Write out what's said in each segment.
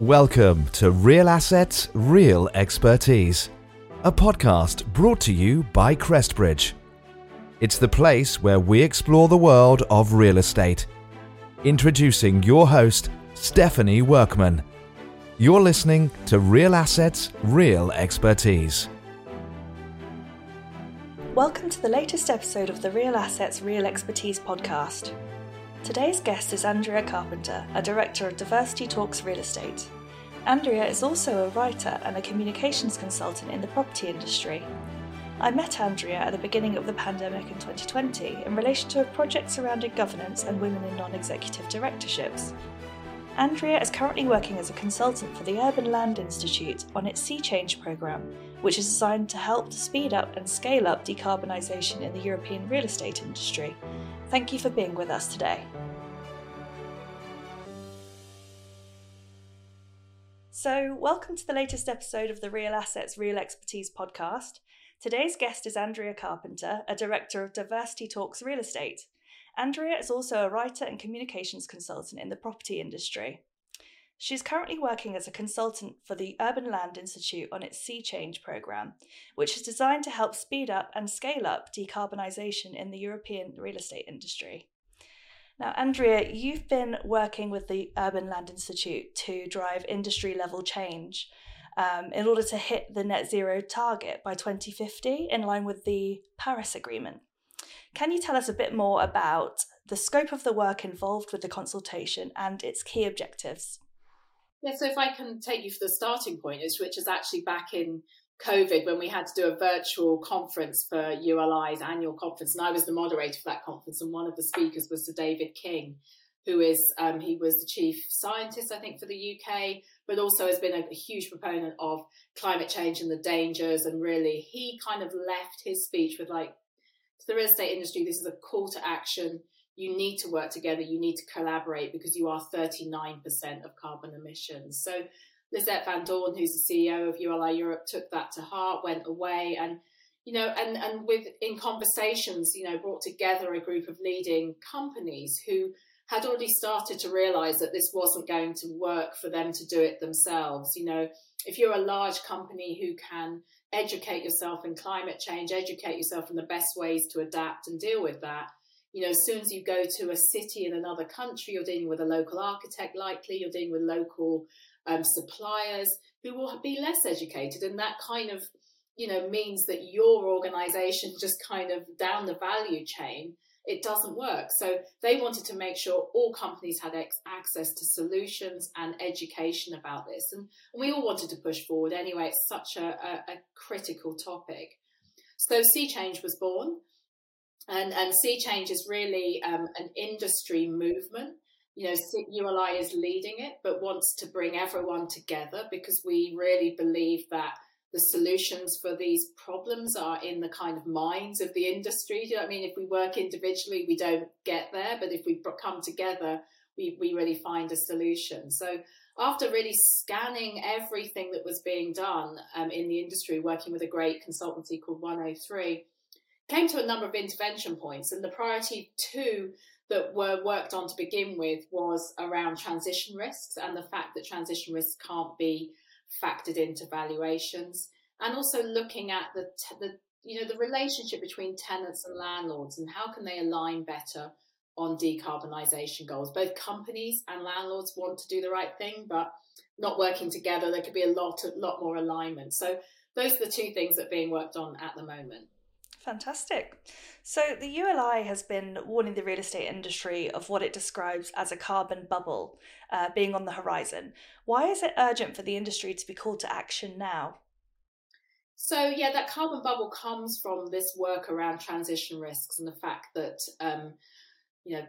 Welcome to Real Assets, Real Expertise, a podcast brought to you by Crestbridge. It's the place where we explore the world of real estate. Introducing your host, Stephanie Workman. You're listening to Real Assets, Real Expertise. Welcome to the latest episode of the Real Assets, Real Expertise podcast. Today's guest is Andrea Carpenter, a director of Diversity Talks Real Estate. Andrea is also a writer and a communications consultant in the property industry. I met Andrea at the beginning of the pandemic in 2020 in relation to a project surrounding governance and women in non executive directorships. Andrea is currently working as a consultant for the Urban Land Institute on its Sea Change programme, which is designed to help to speed up and scale up decarbonisation in the European real estate industry. Thank you for being with us today. So, welcome to the latest episode of the Real Assets, Real Expertise podcast. Today's guest is Andrea Carpenter, a director of Diversity Talks Real Estate. Andrea is also a writer and communications consultant in the property industry. She's currently working as a consultant for the Urban Land Institute on its Sea Change programme, which is designed to help speed up and scale up decarbonisation in the European real estate industry. Now, Andrea, you've been working with the Urban Land Institute to drive industry level change um, in order to hit the net zero target by 2050 in line with the Paris Agreement. Can you tell us a bit more about the scope of the work involved with the consultation and its key objectives? Yeah, so if I can take you for the starting point, which is actually back in COVID when we had to do a virtual conference for ULI's annual conference, and I was the moderator for that conference, and one of the speakers was Sir David King, who is um, he was the chief scientist, I think, for the UK, but also has been a, a huge proponent of climate change and the dangers, and really he kind of left his speech with like to the real estate industry, this is a call to action. You need to work together. You need to collaborate because you are 39% of carbon emissions. So Lisette Van Doorn, who's the CEO of ULI Europe, took that to heart, went away, and you know, and and with in conversations, you know, brought together a group of leading companies who had already started to realize that this wasn't going to work for them to do it themselves. You know, if you're a large company who can educate yourself in climate change, educate yourself in the best ways to adapt and deal with that. You know, as soon as you go to a city in another country, you're dealing with a local architect, likely, you're dealing with local um, suppliers who will be less educated. And that kind of, you know, means that your organization just kind of down the value chain it doesn't work. So they wanted to make sure all companies had ex- access to solutions and education about this. And, and, we all wanted to push forward anyway. It's such a, a, a critical topic. So Sea Change was born. And, and Sea Change is really um, an industry movement. You know, ULI is leading it, but wants to bring everyone together because we really believe that the solutions for these problems are in the kind of minds of the industry. Do you know I mean? If we work individually, we don't get there, but if we come together, we, we really find a solution. So after really scanning everything that was being done um, in the industry, working with a great consultancy called 103, came to a number of intervention points. And the priority two that were worked on to begin with was around transition risks and the fact that transition risks can't be factored into valuations, and also looking at the the you know the relationship between tenants and landlords and how can they align better on decarbonisation goals. Both companies and landlords want to do the right thing, but not working together, there could be a lot, a lot more alignment. So those are the two things that are being worked on at the moment. Fantastic. So, the ULI has been warning the real estate industry of what it describes as a carbon bubble uh, being on the horizon. Why is it urgent for the industry to be called to action now? So, yeah, that carbon bubble comes from this work around transition risks and the fact that, um, you know,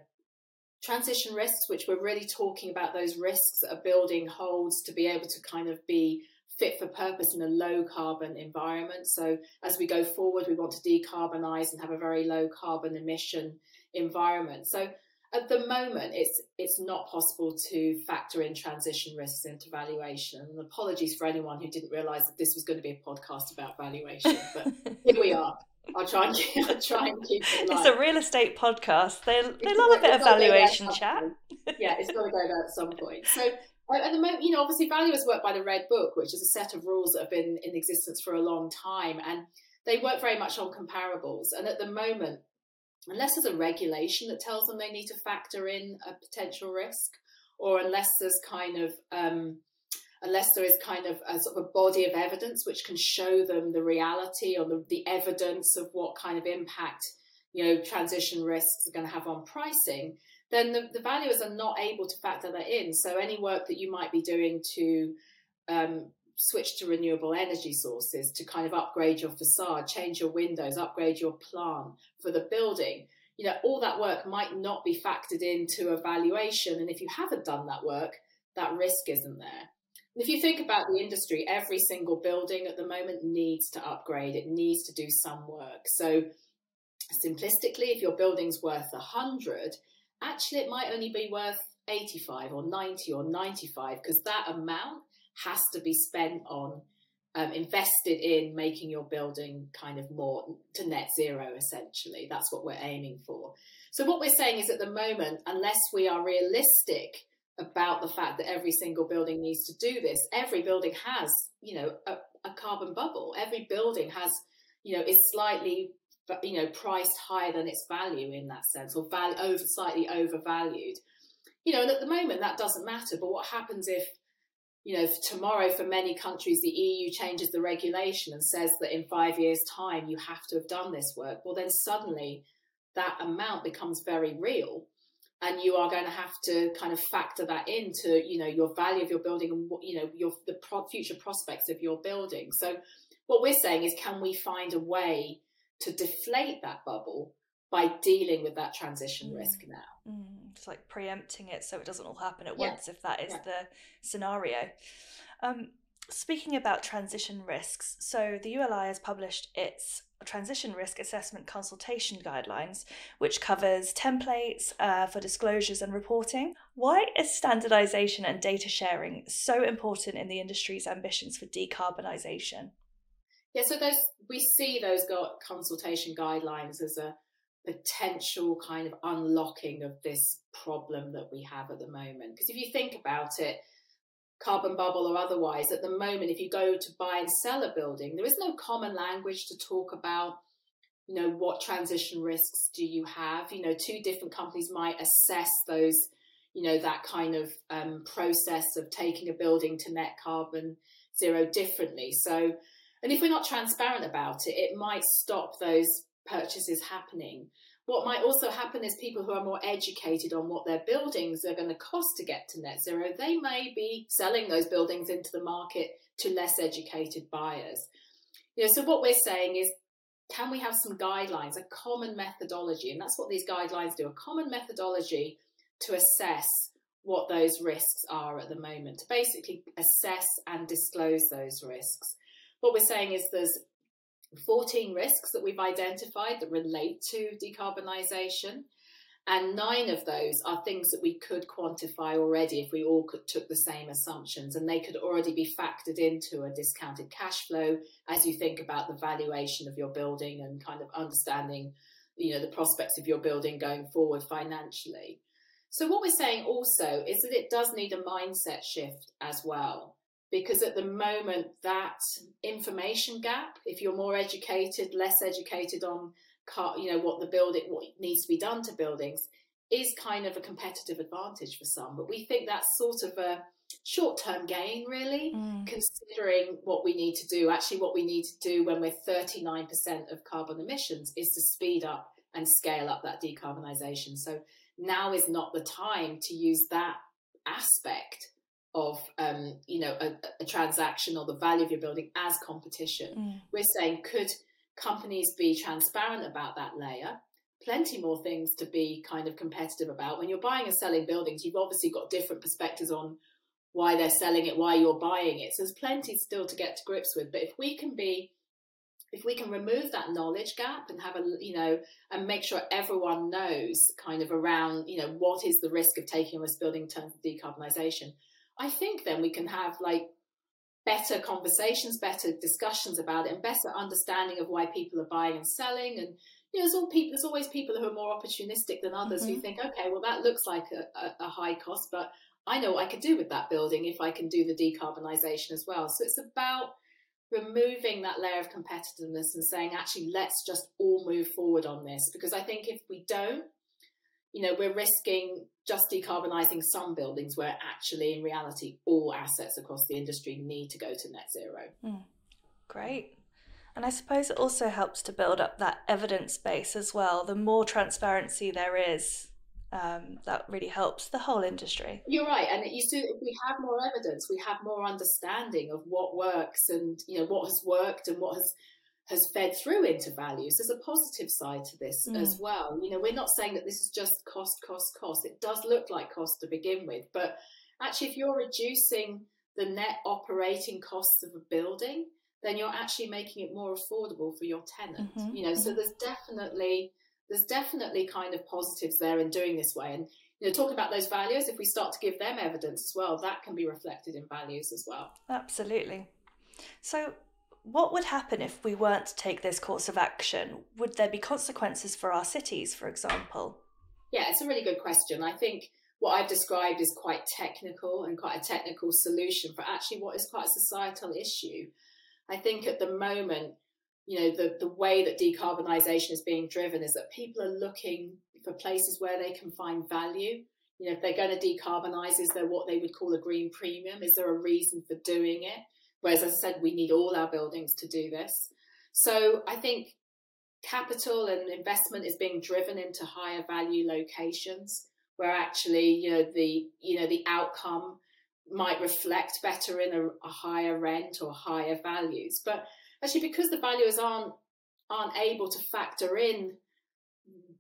transition risks, which we're really talking about those risks that are building holds to be able to kind of be fit for purpose in a low carbon environment. So as we go forward, we want to decarbonize and have a very low carbon emission environment. So at the moment, it's it's not possible to factor in transition risks into valuation. And apologies for anyone who didn't realise that this was going to be a podcast about valuation, but here we are. I'll try and I'll try and keep it. Light. It's a real estate podcast. They they love a bit of valuation chat. yeah, it's got to go there at some point. So at the moment, you know, obviously valuers work by the Red Book, which is a set of rules that have been in existence for a long time, and they work very much on comparables. And at the moment, unless there's a regulation that tells them they need to factor in a potential risk, or unless there's kind of um, unless there is kind of a sort of a body of evidence which can show them the reality or the, the evidence of what kind of impact you know transition risks are going to have on pricing then the, the valuers are not able to factor that in so any work that you might be doing to um, switch to renewable energy sources to kind of upgrade your facade change your windows upgrade your plan for the building you know all that work might not be factored into a valuation and if you haven't done that work that risk isn't there And if you think about the industry, every single building at the moment needs to upgrade. It needs to do some work. So, simplistically, if your building's worth 100, actually it might only be worth 85 or 90 or 95 because that amount has to be spent on um, invested in making your building kind of more to net zero essentially that's what we're aiming for so what we're saying is at the moment unless we are realistic about the fact that every single building needs to do this. Every building has, you know, a, a carbon bubble. Every building has, you know, is slightly, you know, priced higher than its value in that sense, or value over slightly overvalued. You know, and at the moment that doesn't matter. But what happens if, you know, tomorrow for many countries the EU changes the regulation and says that in five years' time you have to have done this work? Well, then suddenly that amount becomes very real and you are going to have to kind of factor that into you know your value of your building and what you know your the pro- future prospects of your building so what we're saying is can we find a way to deflate that bubble by dealing with that transition mm. risk now mm. it's like preempting it so it doesn't all happen at yeah. once if that is yeah. the scenario um, speaking about transition risks so the uli has published its transition risk assessment consultation guidelines, which covers templates uh, for disclosures and reporting. Why is standardization and data sharing so important in the industry's ambitions for decarbonisation? Yeah, so those we see those consultation guidelines as a potential kind of unlocking of this problem that we have at the moment. Because if you think about it, carbon bubble or otherwise, at the moment, if you go to buy and sell a building, there is no common language to talk about, you know, what transition risks do you have? You know, two different companies might assess those, you know, that kind of um, process of taking a building to net carbon zero differently. So, and if we're not transparent about it, it might stop those purchases happening. What might also happen is people who are more educated on what their buildings are going to cost to get to net zero, they may be selling those buildings into the market to less educated buyers. You know, so what we're saying is can we have some guidelines, a common methodology? And that's what these guidelines do a common methodology to assess what those risks are at the moment, to basically assess and disclose those risks. What we're saying is there's 14 risks that we've identified that relate to decarbonisation. And nine of those are things that we could quantify already if we all could, took the same assumptions, and they could already be factored into a discounted cash flow as you think about the valuation of your building and kind of understanding, you know, the prospects of your building going forward financially. So what we're saying also is that it does need a mindset shift as well because at the moment that information gap if you're more educated less educated on car, you know what the building what needs to be done to buildings is kind of a competitive advantage for some. But we think that's sort of a short-term gain really mm. considering what we need to do. Actually what we need to do when we're 39% of carbon emissions is to speed up and scale up that decarbonisation. So now is not the time to use that aspect of um, you know a, a, transaction or the value of your building as competition. Mm. We're saying could companies be transparent about that layer? Plenty more things to be kind of competitive about. When you're buying and selling buildings, you've obviously got different perspectives on why they're selling it, why you're buying it. So there's plenty still to get to grips with. But if we can be if we can remove that knowledge gap and have a you know and make sure everyone knows kind of around you know what is the risk of taking a risk building in terms of decarbonisation I think then we can have like better conversations, better discussions about it, and better understanding of why people are buying and selling, and you know, there's, all people, there's always people who are more opportunistic than others mm-hmm. who think, okay, well, that looks like a, a, a high cost, but I know what I could do with that building if I can do the decarbonisation as well. So it's about removing that layer of competitiveness and saying, actually, let's just all move forward on this. Because I think if we don't, you know, we're risking just decarbonising some buildings where actually, in reality, all assets across the industry need to go to net zero. Mm, great. And I suppose it also helps to build up that evidence base as well. The more transparency there is, um, that really helps the whole industry. You're right, and you see, if we have more evidence, we have more understanding of what works and you know what has worked and what has has fed through into values. There's a positive side to this mm. as well. You know, we're not saying that this is just cost, cost, cost. It does look like cost to begin with, but actually, if you're reducing the net operating costs of a building, then you're actually making it more affordable for your tenant. Mm-hmm. You know, mm-hmm. so there's definitely there's definitely kind of positives there in doing this way. And you know, talking about those values, if we start to give them evidence as well, that can be reflected in values as well. Absolutely. So, what would happen if we weren't to take this course of action? Would there be consequences for our cities, for example? Yeah, it's a really good question. I think what I've described is quite technical and quite a technical solution for actually what is quite a societal issue. I think at the moment, you know, the, the way that decarbonisation is being driven is that people are looking for places where they can find value. You know, if they're going to decarbonise, is there what they would call a green premium? Is there a reason for doing it? Whereas, as I said, we need all our buildings to do this. So I think capital and investment is being driven into higher value locations where actually, you know, the you know the outcome might reflect better in a, a higher rent or higher values. But actually because the valuers aren't aren't able to factor in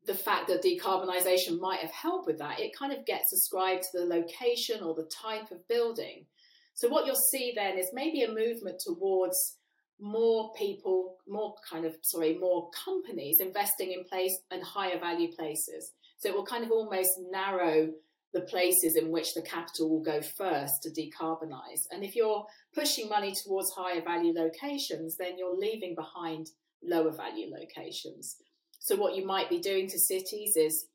the fact that decarbonisation might have helped with that, it kind of gets ascribed to the location or the type of building. So what you'll see then is maybe a movement towards more people, more kind of sorry, more companies investing in place and higher value places. So it will kind of almost narrow the places in which the capital will go first to decarbonise. And if you're pushing money towards higher value locations, then you're leaving behind lower value locations. So what you might be doing to cities is,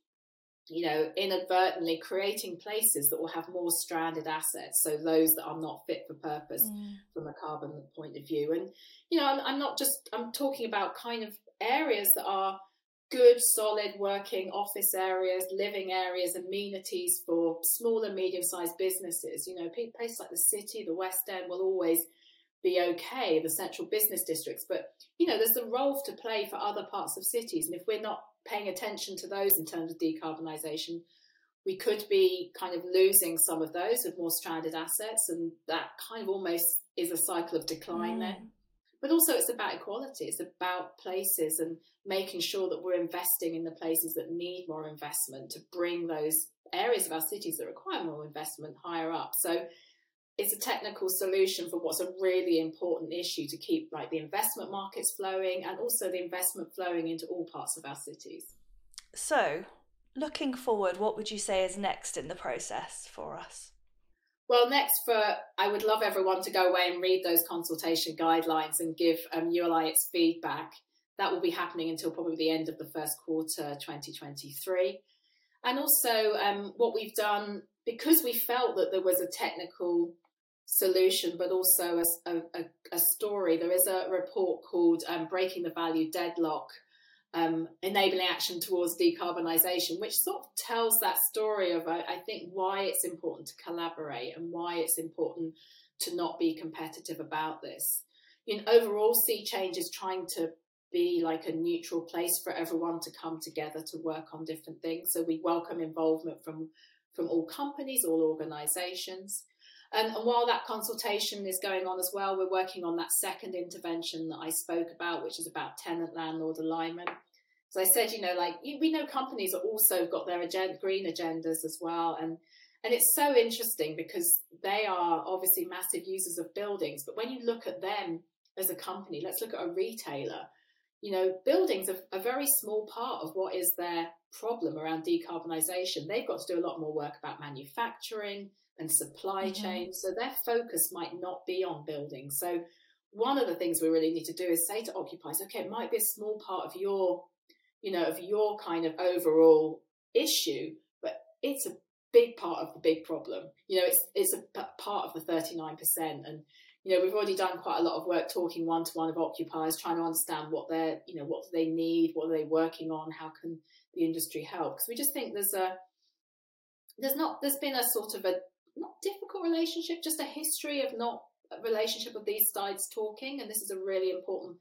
you know, inadvertently creating places that will have more stranded assets. So those that are not fit for purpose mm. from a carbon point of view. And, you know, I'm, I'm not just, I'm talking about kind of areas that are good, solid working office areas, living areas, amenities for small and medium sized businesses. You know, places like the city, the West End will always be okay, the central business districts. But, you know, there's a role to play for other parts of cities. And if we're not paying attention to those in terms of decarbonisation, we could be kind of losing some of those with more stranded assets. And that kind of almost is a cycle of decline mm. then but also it's about equality. It's about places and making sure that we're investing in the places that need more investment to bring those areas of our cities that require more investment higher up. So it's a technical solution for what's a really important issue to keep like the investment markets flowing and also the investment flowing into all parts of our cities. So, looking forward, what would you say is next in the process for us? Well, next for I would love everyone to go away and read those consultation guidelines and give um, ULI its feedback. That will be happening until probably the end of the first quarter 2023. And also, um, what we've done because we felt that there was a technical solution, but also a, a, a story. There is a report called um, "Breaking the Value Deadlock." um, enabling action towards decarbonisation, which sort of tells that story of, I, I think, why it's important to collaborate and why it's important to not be competitive about this. You know, overall, Sea Change is trying to be like a neutral place for everyone to come together to work on different things. So we welcome involvement from from all companies, all organisations. And, um, and, while that consultation is going on as well, we're working on that second intervention that I spoke about, which is about tenant landlord alignment. So I said, you know, like we know companies are also got their agenda, green agendas as well, and and it's so interesting because they are obviously massive users of buildings, but when you look at them as a company, let's look at a retailer. You know, buildings are a very small part of what is their problem around decarbonisation. They've got to do a lot more work about manufacturing and supply mm-hmm. chain. So their focus might not be on buildings. So one of the things we really need to do is say to occupiers, okay, it might be a small part of your you know, of your kind of overall issue, but it's a big part of the big problem. You know, it's it's a part of the thirty nine percent, and you know, we've already done quite a lot of work talking one to one of occupiers, trying to understand what they're, you know, what do they need, what are they working on, how can the industry help? Because we just think there's a there's not there's been a sort of a not difficult relationship, just a history of not a relationship of these sides talking, and this is a really important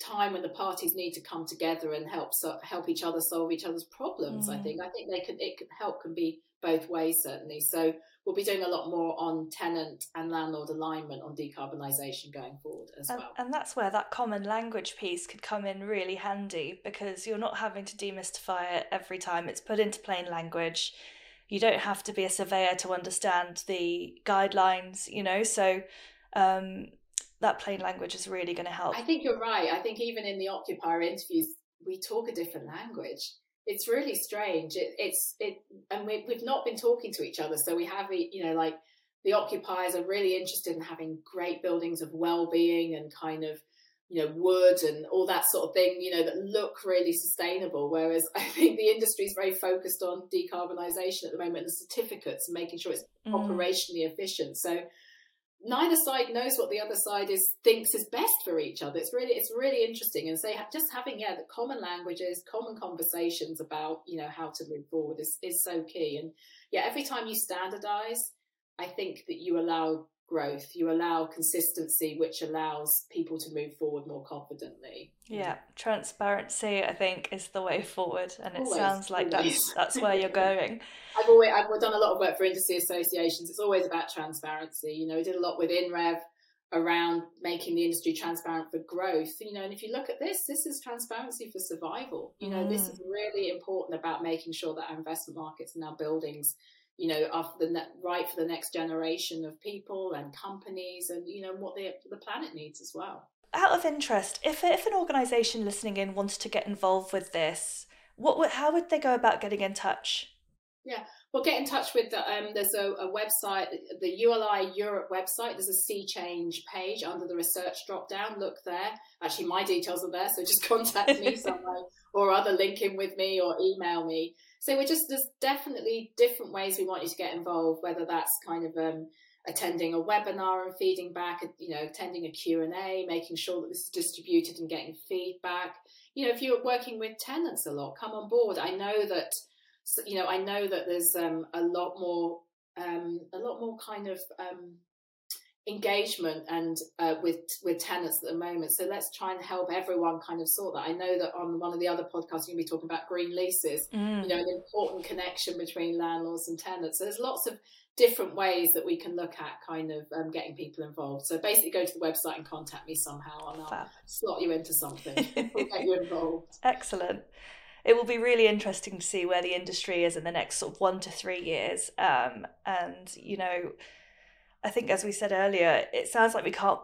time when the parties need to come together and help so, help each other solve each other's problems. Mm. I think I think they can it can help can be both ways certainly. So we'll be doing a lot more on tenant and landlord alignment on decarbonisation going forward as and, well. And that's where that common language piece could come in really handy because you're not having to demystify it every time it's put into plain language. You don't have to be a surveyor to understand the guidelines, you know. So um, that plain language is really going to help. I think you're right. I think even in the occupier interviews, we talk a different language. It's really strange. It, it's it, and we, we've not been talking to each other, so we have you know like the occupiers are really interested in having great buildings of well-being and kind of you know wood and all that sort of thing you know that look really sustainable whereas i think the industry is very focused on decarbonisation at the moment and certificates and making sure it's mm. operationally efficient so neither side knows what the other side is thinks is best for each other. It's really it's really interesting, and so just having yeah the common languages, common conversations about you know how to move forward is is so key. And yeah, every time you standardize, I think that you allow growth, you allow consistency, which allows people to move forward more confidently. Yeah, transparency, I think, is the way forward, and it always, sounds like always. that's that's where you're going. I've always I've done a lot of work for industry associations. It's always about transparency. You know, we did a lot with INREV around making the industry transparent for growth. You know, and if you look at this, this is transparency for survival. You know, mm. this is really important about making sure that our investment markets and our buildings you know, of the ne- right for the next generation of people and companies, and you know what the the planet needs as well. Out of interest, if if an organisation listening in wanted to get involved with this, what would how would they go about getting in touch? Yeah, well, get in touch with the, um, there's a, a, website, the ULI Europe website. There's a sea change page under the research drop down. Look there. Actually, my details are there, so just contact me somewhere or other link in with me or email me. So we're just there's definitely different ways we want you to get involved, whether that's kind of um, attending a webinar and feeding back, you know, attending a Q&A, making sure that this is distributed and getting feedback. You know, if you're working with tenants a lot, come on board. I know that, you know, I know that there's um, a lot more, um, a lot more kind of um, engagement and uh, with with tenants at the moment. So let's try and help everyone kind of sort that. I know that on one of the other podcasts to be talking about green leases. Mm. You know, an important connection between landlords and tenants. So there's lots of different ways that we can look at kind of um, getting people involved. So basically, go to the website and contact me somehow, and I'll Fab. slot you into something. we'll get you involved. Excellent. It will be really interesting to see where the industry is in the next sort of one to three years. Um, and you know I think, as we said earlier, it sounds like we can't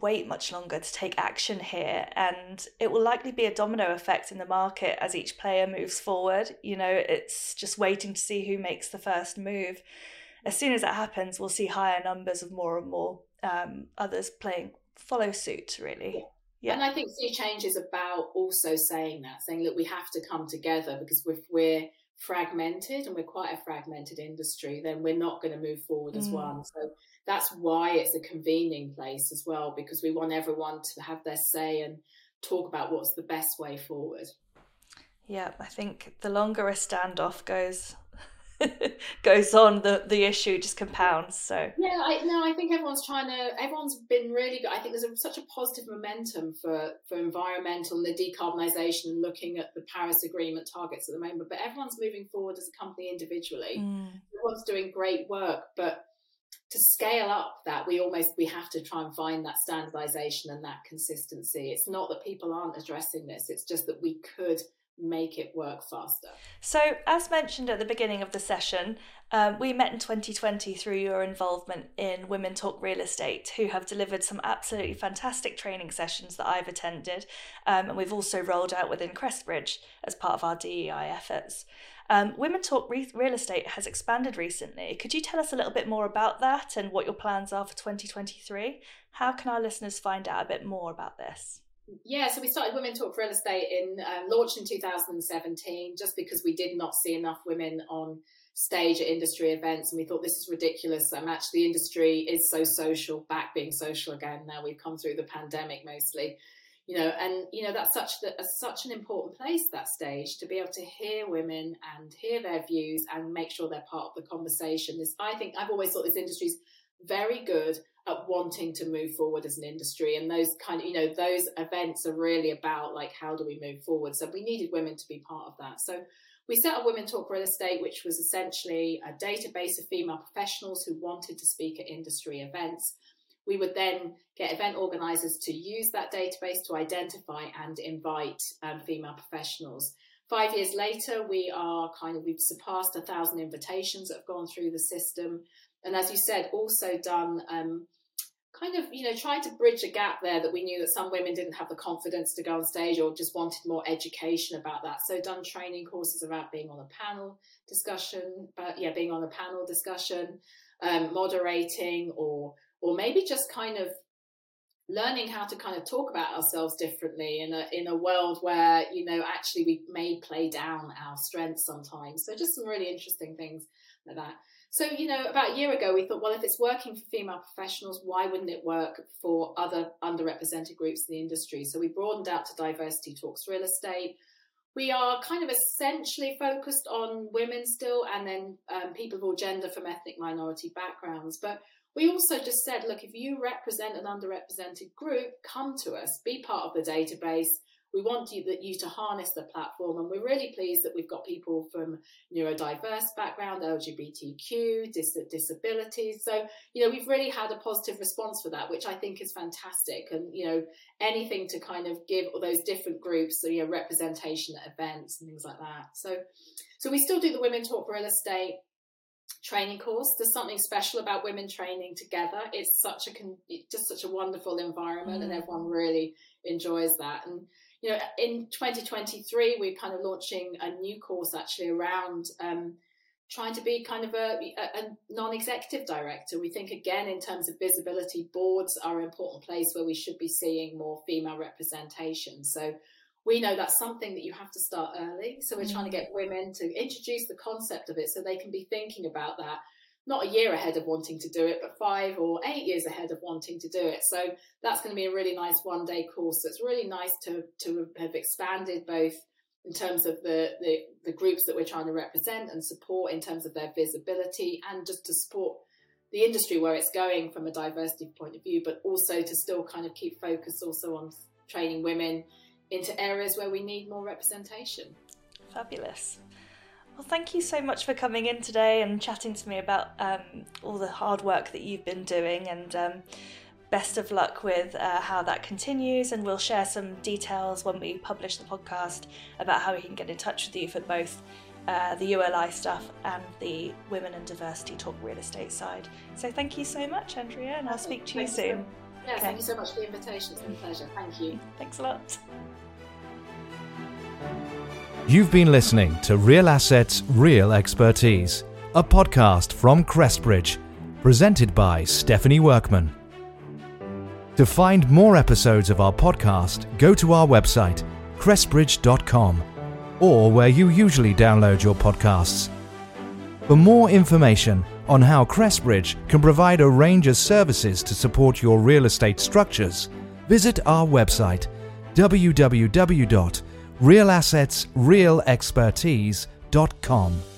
wait much longer to take action here and it will likely be a domino effect in the market as each player moves forward. You know it's just waiting to see who makes the first move. As soon as that happens we'll see higher numbers of more and more um, others playing follow suit really yeah. And I think sea change is about also saying that, saying that we have to come together because if we're fragmented and we're quite a fragmented industry, then we're not going to move forward mm. as one. So that's why it's a convening place as well, because we want everyone to have their say and talk about what's the best way forward. Yeah, I think the longer a standoff goes, goes on, the the issue just compounds. So yeah, I no, I think everyone's trying to. Everyone's been really good. I think there's a, such a positive momentum for for environmental and the decarbonisation and looking at the Paris Agreement targets at the moment. But everyone's moving forward as a company individually. Mm. Everyone's doing great work, but to scale up that we almost we have to try and find that standardization and that consistency it's not that people aren't addressing this it's just that we could make it work faster. So, as mentioned at the beginning of the session, um, we met in 2020 through your involvement in Women Talk Real Estate, who have delivered some absolutely fantastic training sessions that I've attended. Um, and we've also rolled out within Crestbridge as part of our DEI efforts. Um, Women Talk Re- Real Estate has expanded recently. Could you tell us a little bit more about that and what your plans are for 2023? How can our listeners find out a bit more about this? Yeah, so we started Women Talk Real Estate in um, launched in 2017, just because we did not see enough women on stage at industry events, and we thought this is ridiculous. Um, actually, the industry is so social, back being social again. Now we've come through the pandemic mostly, you know, and you know that's such the, such an important place that stage to be able to hear women and hear their views and make sure they're part of the conversation. This, I think, I've always thought this industry is very good at wanting to move forward as an industry and those kind of you know those events are really about like how do we move forward so we needed women to be part of that so we set up Women Talk Real Estate, which was essentially a database of female professionals who wanted to speak at industry events. We would then get event organisers to use that database to identify and invite um, female professionals. Five years later, we are kind of, we've surpassed a thousand invitations that have gone through the system. And as you said, also done um, kind of, you know, tried to bridge a gap there that we knew that some women didn't have the confidence to go on stage or just wanted more education about that. So done training courses about being on a panel discussion, but yeah, being on a panel discussion, um, moderating, or or maybe just kind of learning how to kind of talk about ourselves differently in a in a world where you know actually we may play down our strengths sometimes. So just some really interesting things like that. So, you know, about a year ago, we thought, well, if it's working for female professionals, why wouldn't it work for other underrepresented groups in the industry? So we broadened out to Diversity Talks Real Estate. We are kind of essentially focused on women still, and then um, people of all gender from ethnic minority backgrounds. But we also just said, look, if you represent an underrepresented group, come to us, be part of the database we want you, that you to harness the platform, and we're really pleased that we've got people from neurodiverse background, LGBTQ, dis- disabilities. So you know we've really had a positive response for that, which I think is fantastic. And you know anything to kind of give all those different groups, so, you know, representation at events and things like that. So so we still do the Women Talk Real Estate training course. There's something special about women training together. It's such a it's just such a wonderful environment, mm. and everyone really enjoys that. And you know, in 2023, we're kind of launching a new course actually around um, trying to be kind of a, a, non-executive director. We think again in terms of visibility, boards are an important place where we should be seeing more female representation. So we know that's something that you have to start early. So we're mm-hmm. trying to mm. get women to introduce the concept of it so they can be thinking about that not a year ahead of wanting to do it, but five or eight years ahead of wanting to do it. So that's going to be a really nice one day course. So it's really nice to, to have expanded both in terms of the, the, the groups that we're trying to represent and support in terms of their visibility and just to support the industry where it's going from a diversity point of view, but also to still kind of keep focus also on training women into areas where we need more representation. Fabulous. Well, thank you so much for coming in today and chatting to me about um, all the hard work that you've been doing, and um, best of luck with uh, how that continues. And we'll share some details when we publish the podcast about how we can get in touch with you for both uh, the ULI stuff and the Women and Diversity Talk Real Estate side. So, thank you so much, Andrea, and I'll speak to you Thanks soon. So, yeah, okay. thank you so much for the invitation. It's been a pleasure. Thank you. Thanks a lot. You've been listening to Real Assets, Real Expertise, a podcast from Crestbridge, presented by Stephanie Workman. To find more episodes of our podcast, go to our website, crestbridge.com, or where you usually download your podcasts. For more information on how Crestbridge can provide a range of services to support your real estate structures, visit our website www realassetsrealexpertise.com.